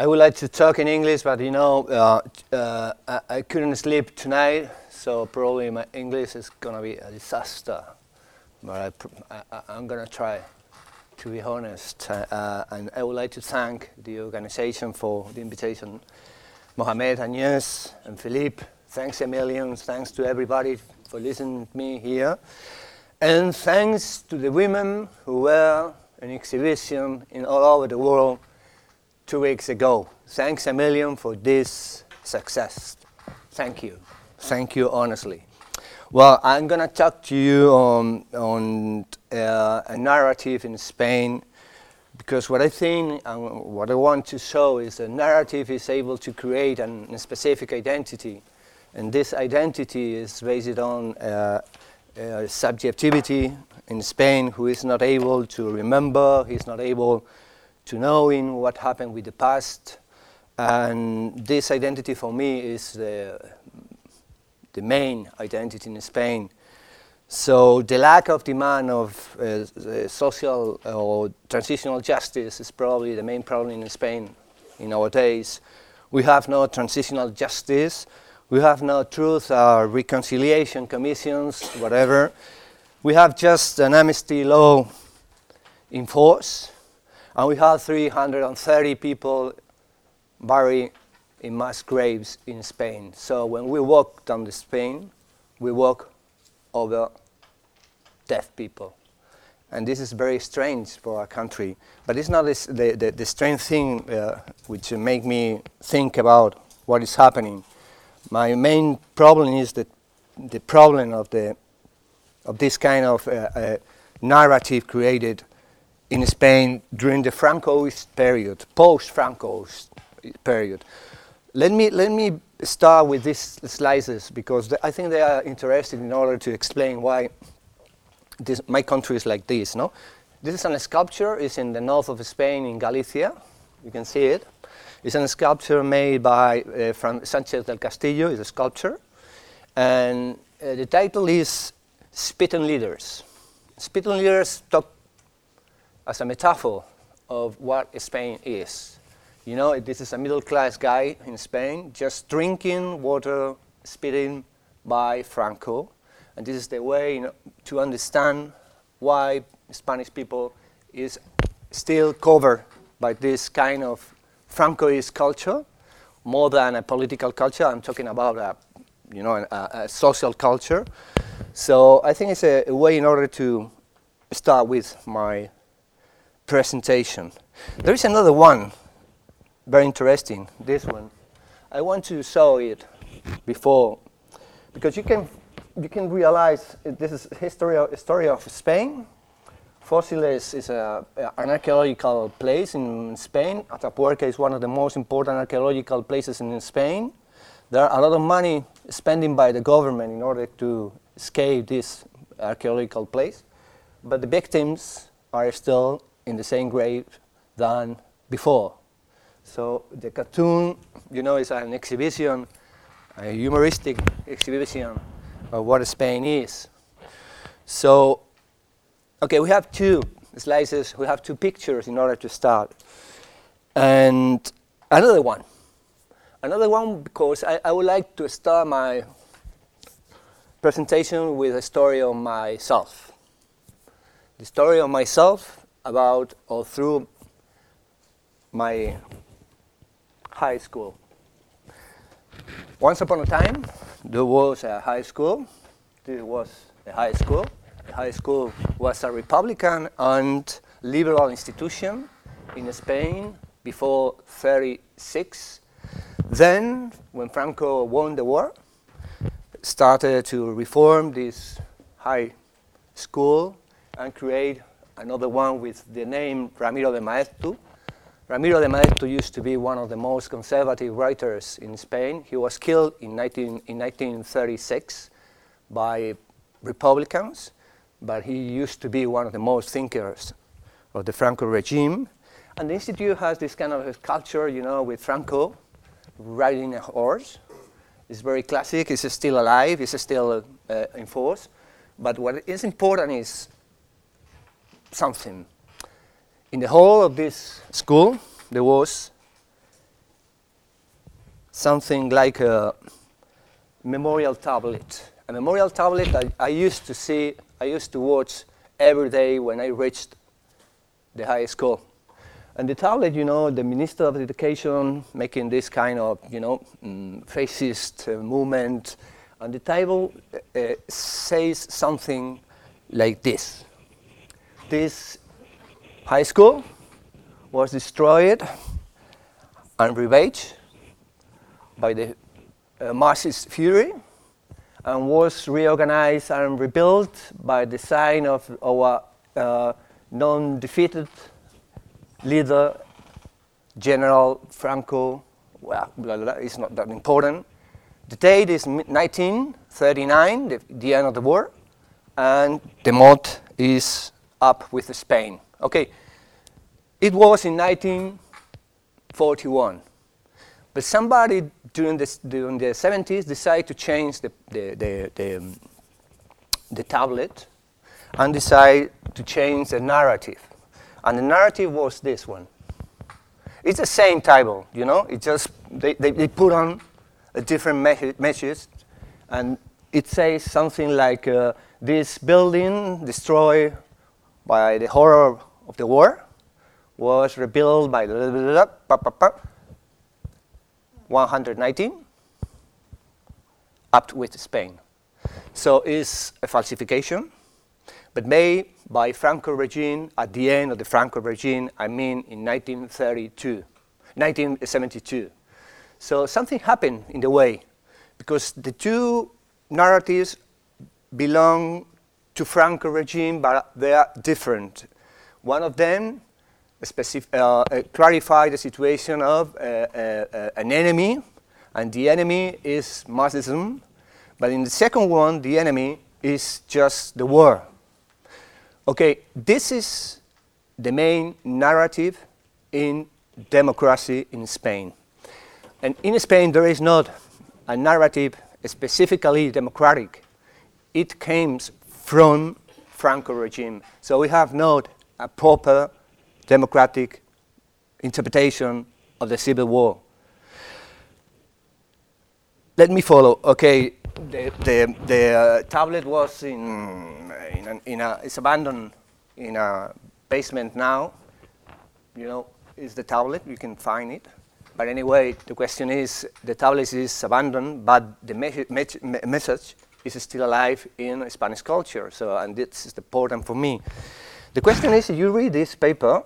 I would like to talk in English, but you know, uh, uh, I, I, couldn't sleep tonight, so probably my English is gonna be a disaster. But I, am gonna try, to be honest. Uh, and I would like to thank the organization for the invitation. Mohamed, Agnes, and Philippe, thanks a million. Thanks to everybody for listening to me here. And thanks to the women who were an exhibition in all over the world two weeks ago. Thanks a million for this success. Thank you. Thank you, honestly. Well, I'm going to talk to you on, on uh, a narrative in Spain because what I think and what I want to show is a narrative is able to create an, a specific identity. And this identity is based on uh, uh, subjectivity in Spain, who is not able to remember, he's not able to knowing what happened with the past. And this identity for me is the, the main identity in Spain. So the lack of demand of uh, social or transitional justice is probably the main problem in Spain in our days. We have no transitional justice. We have no truth or reconciliation commissions, whatever. We have just an amnesty law in force and we have 330 people buried in mass graves in Spain. So when we walk down the Spain, we walk over deaf people. And this is very strange for our country. But it's not this, the, the, the, strange thing uh, which make me think about what is happening. My main problem is that the problem of, the, of this kind of uh, uh, narrative created in Spain during the Francoist period, post-Francoist period. Let me, let me start with these slices because I think they are interested in order to explain why this, my country is like this. No? This is a sculpture, it's in the north of Spain in Galicia. You can see it. It's a sculpture made by uh, Sanchez del Castillo, it's a sculpture. And uh, the title is Spitting Leaders. Spitting Leaders talk as a metaphor of what Spain is. You know, this is a middle class guy in Spain just drinking water spitting by Franco. And this is the way you know, to understand why Spanish people is still covered by this kind of Francoist culture more than a political culture. I'm talking about a, you know, a, a social culture. So I think it's a, a way in order to start with my presentation. There is another one, very interesting, this one. I want to show it before, because you can, you can realize this is history of, story of Spain. Fósiles is a, an archaeological place in Spain. Atapuerca is one of the most important archaeological places in Spain. There are a lot of money spending by the government in order to escape this archaeological place, but the victims are still in the same grave than before. So the cartoon, you know, is an exhibition, a humoristic exhibition of what Spain is. So, okay, we have two slices, we have two pictures in order to start. And another one. Another one because I, I would like to start my presentation with a story of myself. The story of myself about or through my high school. Once upon a time, there was a high school. There was a high school. The high school was a Republican and liberal institution in Spain before 36. Then, when Franco won the war, started to reform this high school and create another one with the name Ramiro de Maeztu. Ramiro de Maeztu used to be one of the most conservative writers in Spain. He was killed in, 19, in 1936 by Republicans, but he used to be one of the most thinkers of the Franco regime. And the Institute has this kind of culture, you know, with Franco riding a horse. It's very classic, it's still alive, it's still uh, in force. But what is important is something. In the whole of this school, there was something like a memorial tablet. A memorial tablet I, I used to see, I used to watch every day when I reached the high school. And the tablet, you know, the Minister of Education making this kind of, you know, mm, fascist uh, movement. And the table uh, says something like this. This high school was destroyed and ravaged by the uh, Marxist fury and was reorganized and rebuilt by the sign of our uh, non-defeated leader, General Franco. Well, blah, blah, blah, it's not that important. The date is 1939, the, the end of the war, and the mode is up with Spain. Okay, it was in 1941. But somebody during, this, during the 70s decided to change the, the, the, the, um, the tablet and decided to change the narrative. And the narrative was this one. It's the same table, you know, it just, they, they, they put on a different me- message and it says something like uh, this building destroyed by the horror of the war was rebuilt by 119 up with Spain. So it's a falsification, but made by Franco regime at the end of the Franco regime, I mean in 1932, 1972. So something happened in the way, because the two narratives belong to Franco regime, but they are different. One of them specific, uh, uh, the situation of uh, uh, an enemy, and the enemy is Marxism, but in the second one, the enemy is just the war. Okay, this is the main narrative in democracy in Spain. And in Spain, there is not a narrative specifically democratic. It comes from Franco regime. So we have not a proper democratic interpretation of the Civil War. Let me follow. Okay, the, the, the uh, tablet was in, in, an, in a, it's abandoned in a basement now. You know, is the tablet, you can find it. But anyway, the question is, the tablet is abandoned, but the me- me- message is still alive in Spanish culture. So, and this is important for me. The question is, you read this paper,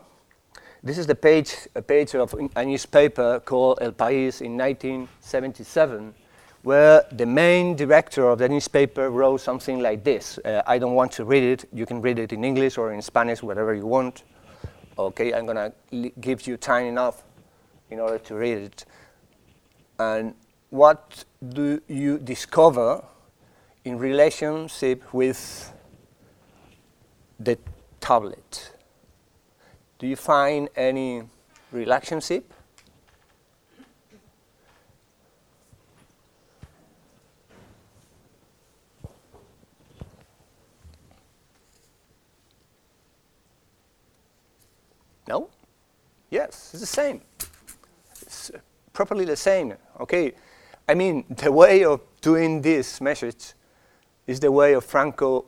this is the page, a page of a newspaper called El País in 1977, where the main director of the newspaper wrote something like this. Uh, I don't want to read it. You can read it in English or in Spanish, whatever you want. Okay, I'm to give you time enough in order to read it. And what do you discover in relationship with the tablet? Do you find any relationship? No? Yes, it's the same. It's uh, properly the same. Okay, I mean, the way of doing this message is the way of Franco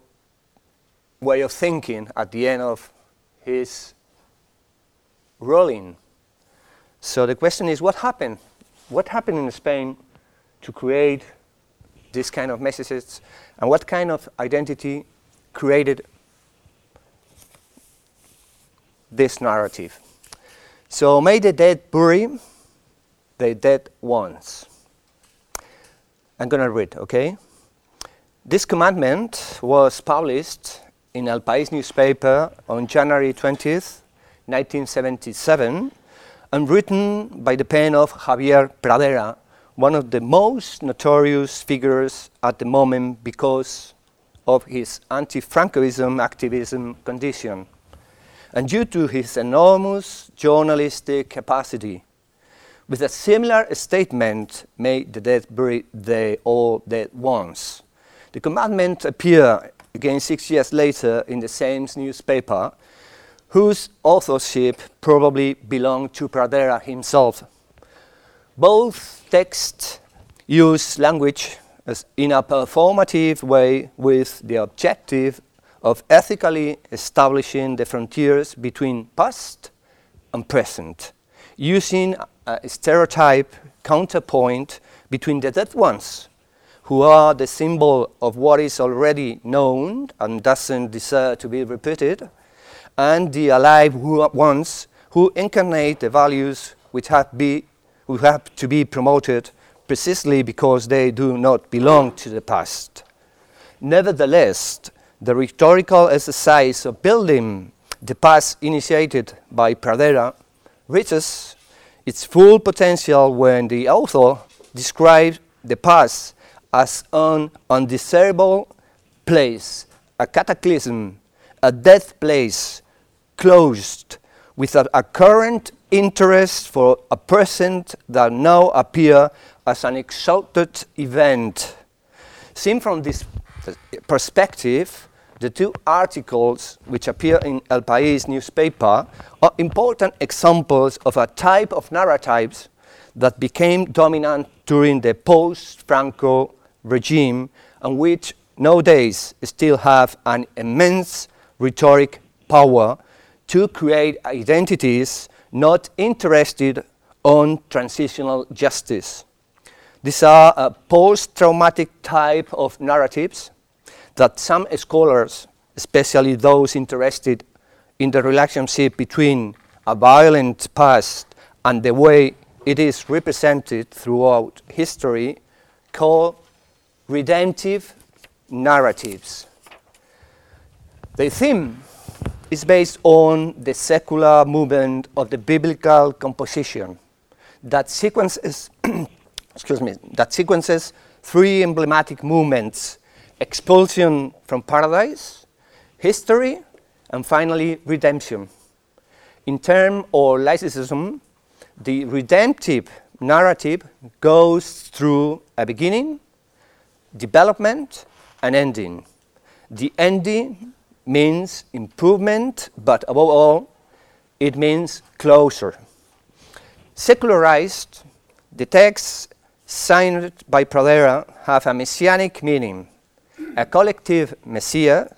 way of thinking at the end of his ruling. So the question is what happened? What happened in Spain to create this kind of messages and what kind of identity created this narrative? So may the dead bury the dead ones. I'm to read, okay? This commandment was published in El País newspaper on January 20th, 1977, and written by the pen of Javier Pradera, one of the most notorious figures at the moment because of his anti Francoism activism condition, and due to his enormous journalistic capacity. With a similar statement, may the dead bury the all dead ones. The commandment appeared again six years later in the same newspaper whose authorship probably belonged to Pradera himself. Both texts use language in a performative way with the objective of ethically establishing the frontiers between past and present, using a stereotype counterpoint between the dead ones, who are the symbol of what is already known and doesn't deserve to be repeated, and the alive ones who incarnate the values which have, be, who have to be promoted precisely because they do not belong to the past. Nevertheless, the rhetorical exercise of building the past initiated by Pradera reaches its full potential when the author describes the past as an undesirable place, a cataclysm, a death place, closed, with a, a current interest for a present that now appear as an exalted event. Seen from this perspective, the two articles which appear in El País newspaper are important examples of a type of narratives that became dominant during the post-Franco regime and which nowadays still have an immense rhetoric power to create identities not interested on transitional justice. These are a post-traumatic type of narratives that some scholars, especially those interested in the relationship between a violent past and the way it is represented throughout history, call redemptive narratives. The theme is based on the secular movement of the biblical composition that sequences excuse me, that sequences three emblematic movements expulsion from paradise, history, and finally redemption. In terms of lyricism, the redemptive narrative goes through a beginning, development, and ending. The ending means improvement, but above all, it means closure. Secularized, the texts signed by Pradera have a messianic meaning. A collective messiah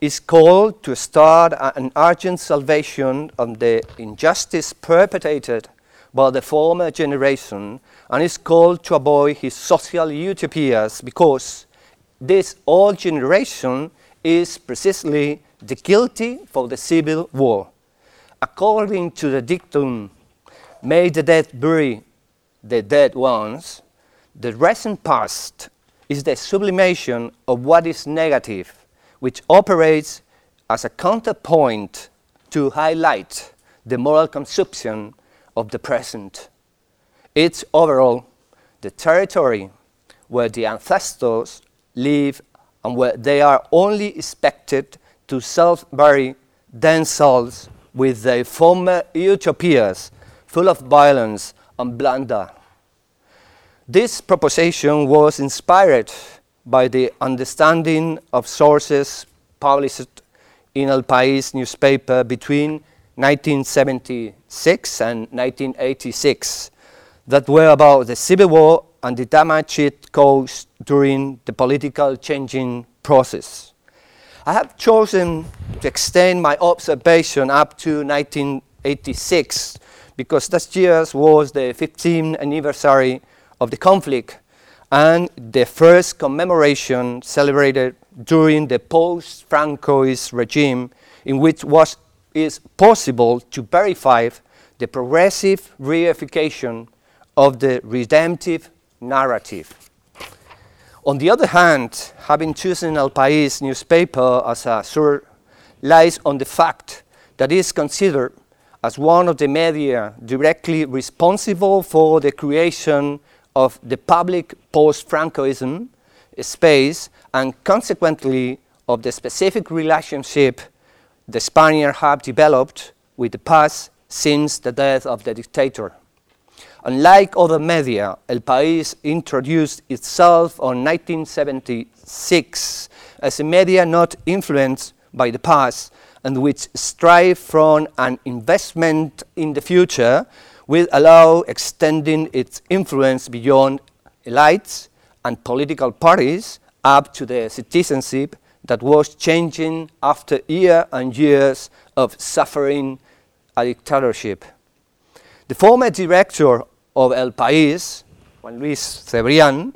is called to start an urgent salvation of the injustice perpetrated by the former generation and is called to avoid his social utopias because this old generation is precisely the guilty for the civil war. According to the dictum, may the dead bury the dead ones, the recent past is the sublimation of what is negative, which operates as a counterpoint to highlight the moral consumption of the present. It's overall the territory where the ancestors live and where they are only expected to self-bury themselves with their former utopias full of violence and blunder. This proposition was inspired by the understanding of sources published in El País newspaper between 1976 and 1986 that were about the civil war and the damage it caused during the political changing process. I have chosen to extend my observation up to 1986 because that year was the 15th anniversary of the conflict and the first commemoration celebrated during the post-Francoist regime in which was is possible to verify the progressive reification of the redemptive narrative. On the other hand, having chosen El País newspaper as a source lies on the fact that it is considered as one of the media directly responsible for the creation of the public post-Francoism space and consequently of the specific relationship the Spaniards have developed with the past since the death of the dictator. Unlike other media, El País introduced itself on 1976 as a media not influenced by the past and which strive from an investment in the future will allow extending its influence beyond elites and political parties up to the citizenship that was changing after years and years of suffering a dictatorship. The former director of El País, Juan Luis Cebrián,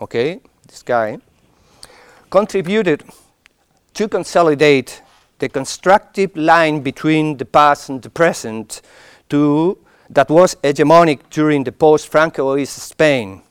okay, this guy, contributed to consolidate the constructive line between the past and the present to, that was hegemonic during the post-Francoist Spain.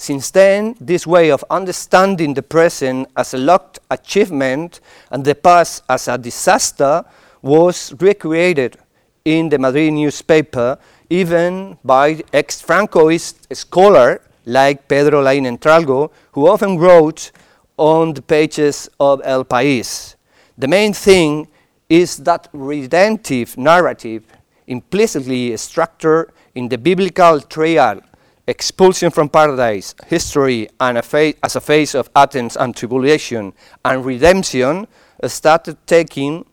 Since then, this way of understanding the present as a locked achievement and the past as a disaster was recreated in the Madrid newspaper, even by ex-Francoist scholar like Pedro Laín Entralgo, who often wrote on the pages of El País. The main thing is that redemptive narrative implicitly structured in the biblical triad expulsion from paradise, history, and a fa- as a phase of Athens and tribulation and redemption, started taking,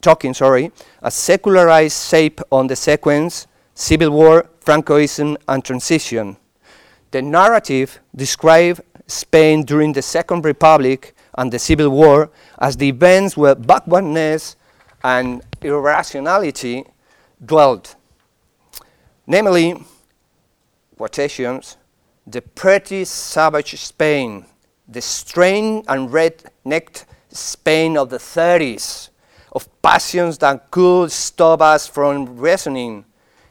talking, sorry, a secularized shape on the sequence civil war, Francoism, and transition. The narrative described Spain during the Second Republic and the Civil War as the events where backwardness and irrationality dwelt. Namely, quotations, the pretty savage Spain, the strained and red-necked Spain of the 30s, of passions that could stop us from reasoning.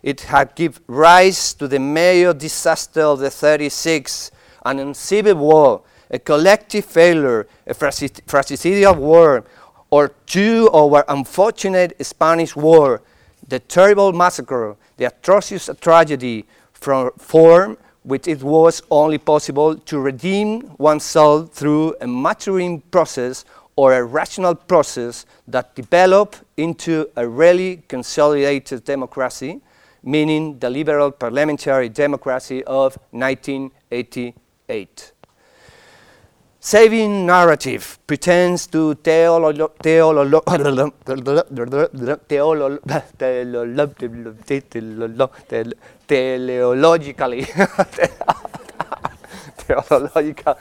It had given rise to the major disaster of the 36 and in civil war, a collective failure, a fratricidal war, or two our unfortunate Spanish war, the terrible massacre, the atrocious tragedy, form which it was only possible to redeem oneself through a maturing process or a rational process that developed into a really consolidated democracy, meaning the liberal parliamentary democracy of 1988. Saving narrative pretends to theolo- theolo- teleologically theological,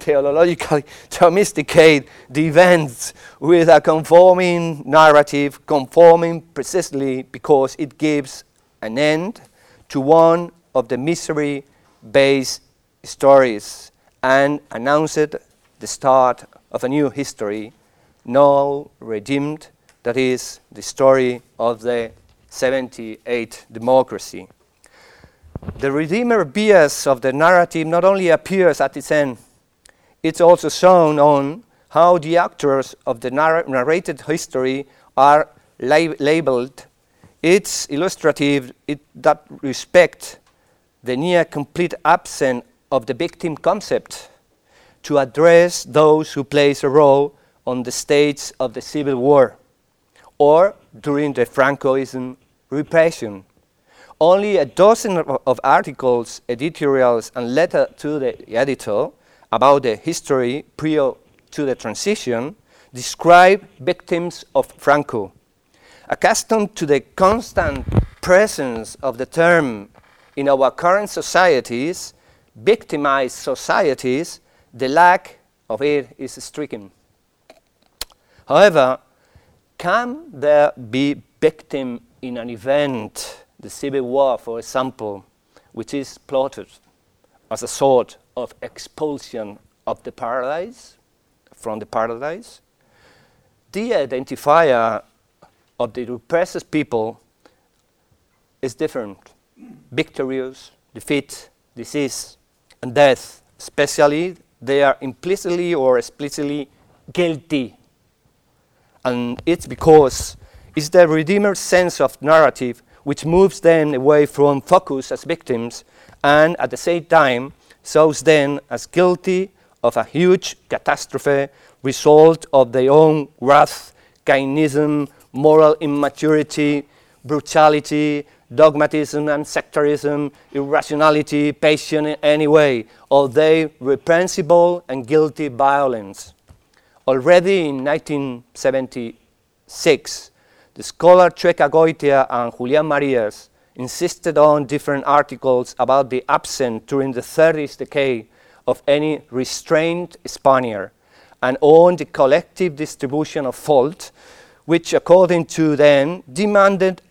theologically domesticate the events with a conforming narrative, conforming precisely because it gives an end to one of the misery based stories and announced the start of a new history, now redeemed, that is, the story of the 78 democracy. The Redeemer bias of the narrative not only appears at its end, it's also shown on how the actors of the narr- narrated history are lab- labeled. It's illustrative in that respect the near complete absence of the victim concept to address those who plays a role on the stage of the Civil War or during the Francoism repression. Only a dozen of, of articles, editorials, and letter to the editor about the history prior to the transition describe victims of Franco. Accustomed to the constant presence of the term in our current societies, victimized societies, the lack of it is striking. However, can there be victim in an event, the Civil War, for example, which is plotted as a sort of expulsion of the paradise, from the paradise? The identifier of the repressed people is different. Victorious, defeat, disease, and death, especially, they are implicitly or explicitly guilty. And it's because it's the Redeemer's sense of narrative which moves them away from focus as victims and at the same time shows them as guilty of a huge catastrophe result of their own wrath, kynism, moral immaturity, brutality, dogmatism and sectarism, irrationality, passion in any way, or their reprehensible and guilty violence. Already in 1976, the scholar Chueca Goitia and Julián Marías insisted on different articles about the absence during the 30s decade of any restrained Spaniard and on the collective distribution of fault, which according to them demanded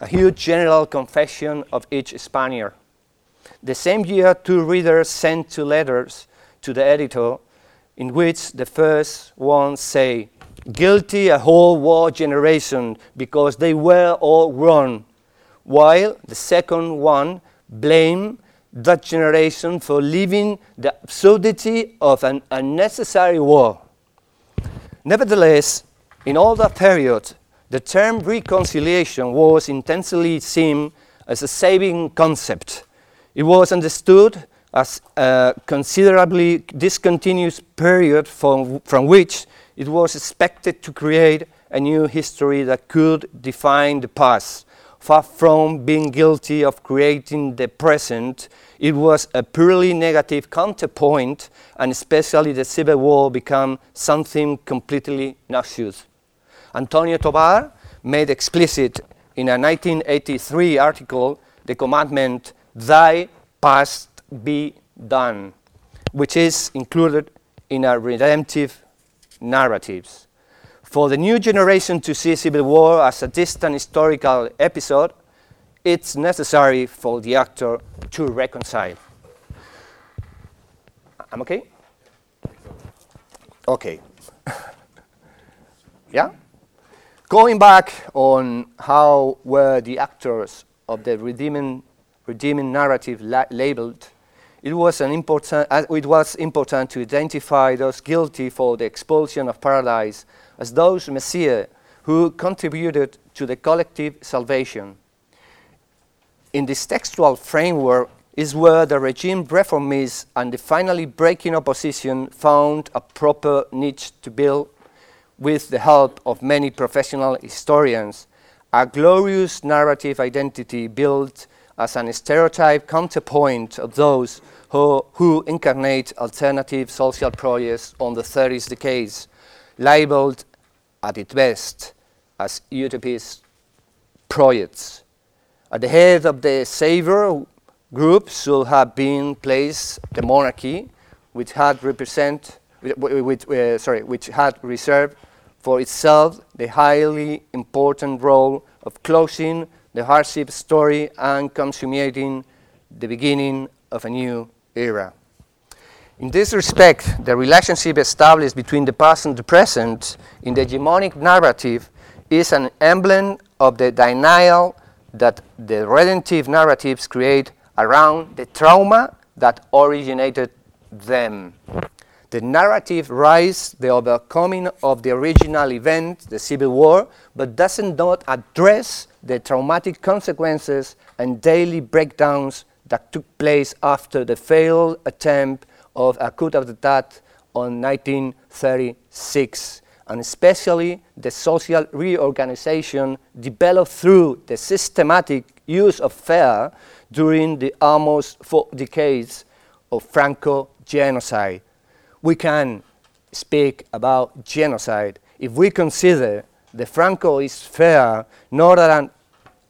a, huge general confession of each Spaniard. The same year, two readers sent two letters to the editor in which the first one say, guilty a whole war generation because they were all wrong, while the second one blame that generation for living the absurdity of an unnecessary war. Nevertheless, in all that period, the term reconciliation was intensely seen as a saving concept. It was understood as a considerably discontinuous period from, from which it was expected to create a new history that could define the past. Far from being guilty of creating the present, it was a purely negative counterpoint, and especially the Civil War became something completely noxious. Antonio Tovar made explicit in a 1983 article the commandment, Thy past be done, which is included in our redemptive narratives. For the new generation to see Civil War as a distant historical episode, it's necessary for the actor to reconcile. I'm okay? Okay. yeah? Going back on how were the actors of the redeeming, redeeming narrative la labeled, it was, an important, uh, it was important to identify those guilty for the expulsion of paradise as those messiah who contributed to the collective salvation. In this textual framework is where the regime reformists and the finally breaking opposition found a proper niche to build with the help of many professional historians, a glorious narrative identity built as an stereotype counterpoint of those who, who incarnate alternative social projects on the 30s decades, labeled at its best as utopist projects. At the head of the savior group should have been placed the monarchy, which had represent, which, uh, sorry, which had reserved for itself the highly important role of closing the hardship story and consummating the beginning of a new era. In this respect, the relationship established between the past and the present in the hegemonic narrative is an emblem of the denial that the redemptive narratives create around the trauma that originated them. The narrative writes the overcoming of the original event, the Civil War, but doesn't not address the traumatic consequences and daily breakdowns that took place after the failed attempt of a coup d'etat on 1936, and especially the social reorganization developed through the systematic use of fear during the almost four decades of Franco genocide we can speak about genocide if we consider the Francoist fair not as an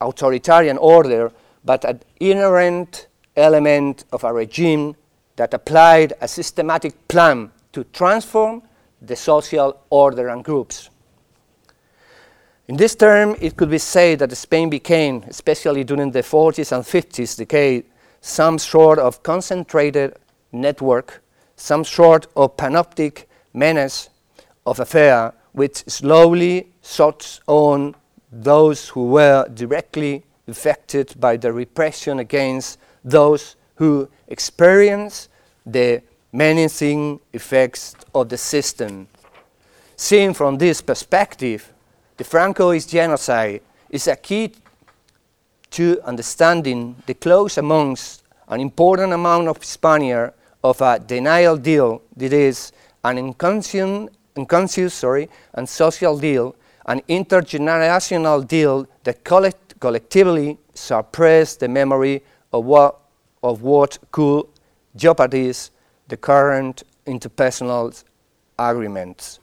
authoritarian order, but an inherent element of a regime that applied a systematic plan to transform the social order and groups. In this term, it could be said that Spain became, especially during the 40s and 50s decade, some sort of concentrated network some sort of panoptic menace of affair which slowly sorts on those who were directly affected by the repression against those who experience the menacing effects of the system. Seen from this perspective, the Francoist genocide is a key to understanding the close amongst an important amount of Spaniards of a denial deal that is an unconscious, unconscious sorry, and social deal, an intergenerational deal that collect, collectively suppress the memory of what, of what could jeopardize the current interpersonal agreements.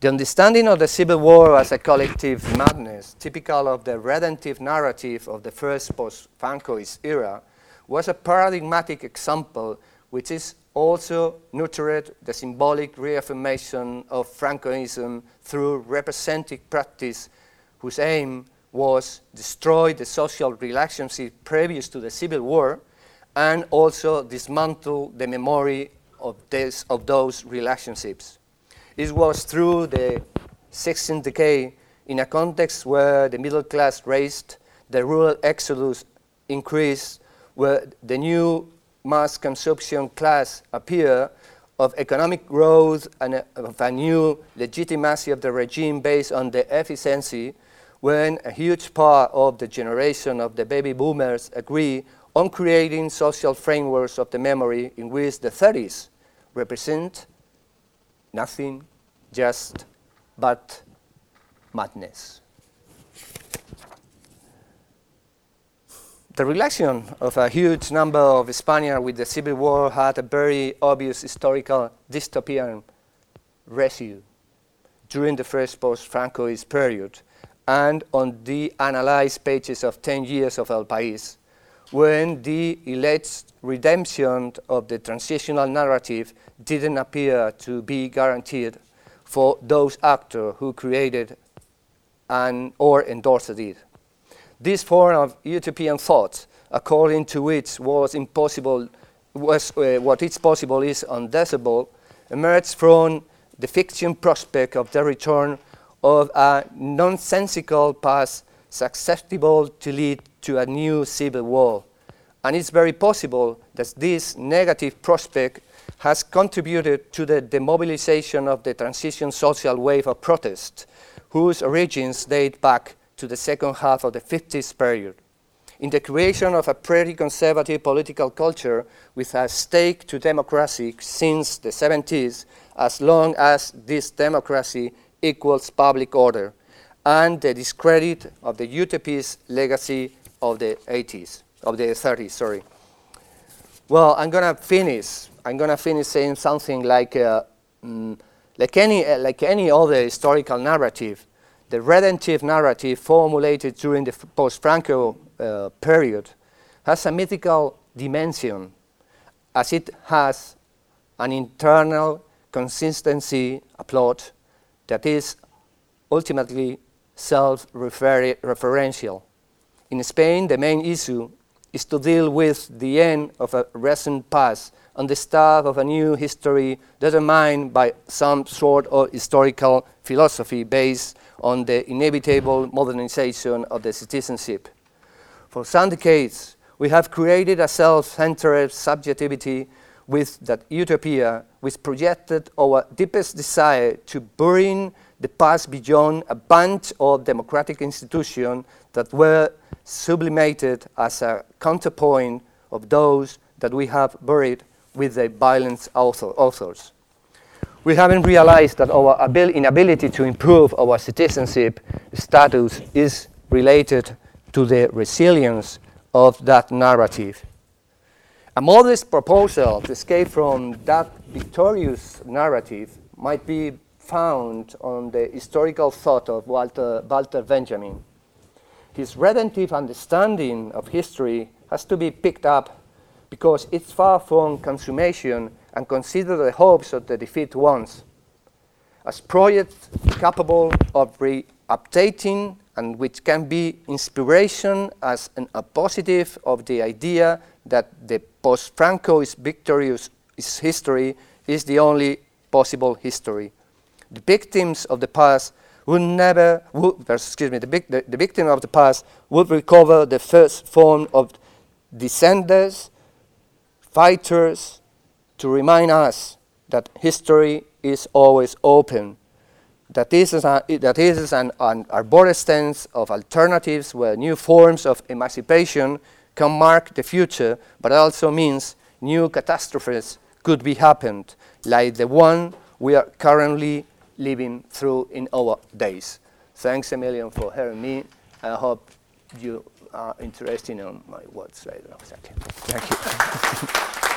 The understanding of the Civil War as a collective madness, typical of the redemptive narrative of the first post-Francoist era, was a paradigmatic example which is also nurtured the symbolic reaffirmation of Francoism through representative practice whose aim was destroy the social relationship previous to the Civil War and also dismantle the memory of, this, of those relationships. It was through the 16th decade, in a context where the middle class raised, the rural exodus increased, where the new mass consumption class appear of economic growth and of a new legitimacy of the regime based on the efficiency, when a huge part of the generation of the baby boomers agree on creating social frameworks of the memory in which the 30s represent nothing, just but madness. The relation of a huge number of Spaniards with the Civil War had a very obvious historical dystopian residue during the first post-Francoist period and on the analyzed pages of 10 years of El País, when the alleged redemption of the transitional narrative didn't appear to be guaranteed for those actors who created and or endorsed it. This form of utopian thought, according to which impossible, was uh, what is possible is undesirable, emerged from the fiction prospect of the return of a nonsensical past susceptible to lead to a new civil war. And it's very possible that this negative prospect has contributed to the demobilization of the transition social wave of protest, whose origins date back to the second half of the 50s period. In the creation of a pretty conservative political culture with a stake to democracy since the 70s, as long as this democracy equals public order, and the discredit of the utopist legacy of the 80s, of the 30s, sorry. Well, I'm gonna finish. I'm gonna finish saying something like, uh, mm, like any uh, like any other historical narrative, the redemptive narrative formulated during the post-Franco uh, period has a mythical dimension, as it has an internal consistency, a plot, that is ultimately self-referential. In Spain, the main issue is to deal with the end of a recent past and the start of a new history determined by some sort of historical philosophy based on the inevitable modernization of the citizenship. For some decades, we have created a self-centered subjectivity with that utopia which projected our deepest desire to bring the past beyond a bunch of democratic institutions that were sublimated as a counterpoint of those that we have buried with the violent author authors. We haven't realized that our inability to improve our citizenship status is related to the resilience of that narrative. A modest proposal to escape from that victorious narrative might be found on the historical thought of Walter, Walter Benjamin. His redemptive understanding of history has to be picked up because it's far from consummation and consider the hopes of the defeat ones as projects capable of re-updating and which can be inspiration as an, a positive of the idea that the post-Franco is victorious is history is the only possible history. The victims of the past would never, would, excuse me, the, the, the victim of the past would recover the first form of descendants, fighters, to remind us that history is always open, that this is, a, that this is an, an arborescence of alternatives where new forms of emancipation can mark the future, but also means new catastrophes could be happened, like the one we are currently living through in our days. Thanks a million for hearing me. I hope you are interested in my words later. You. Thank you.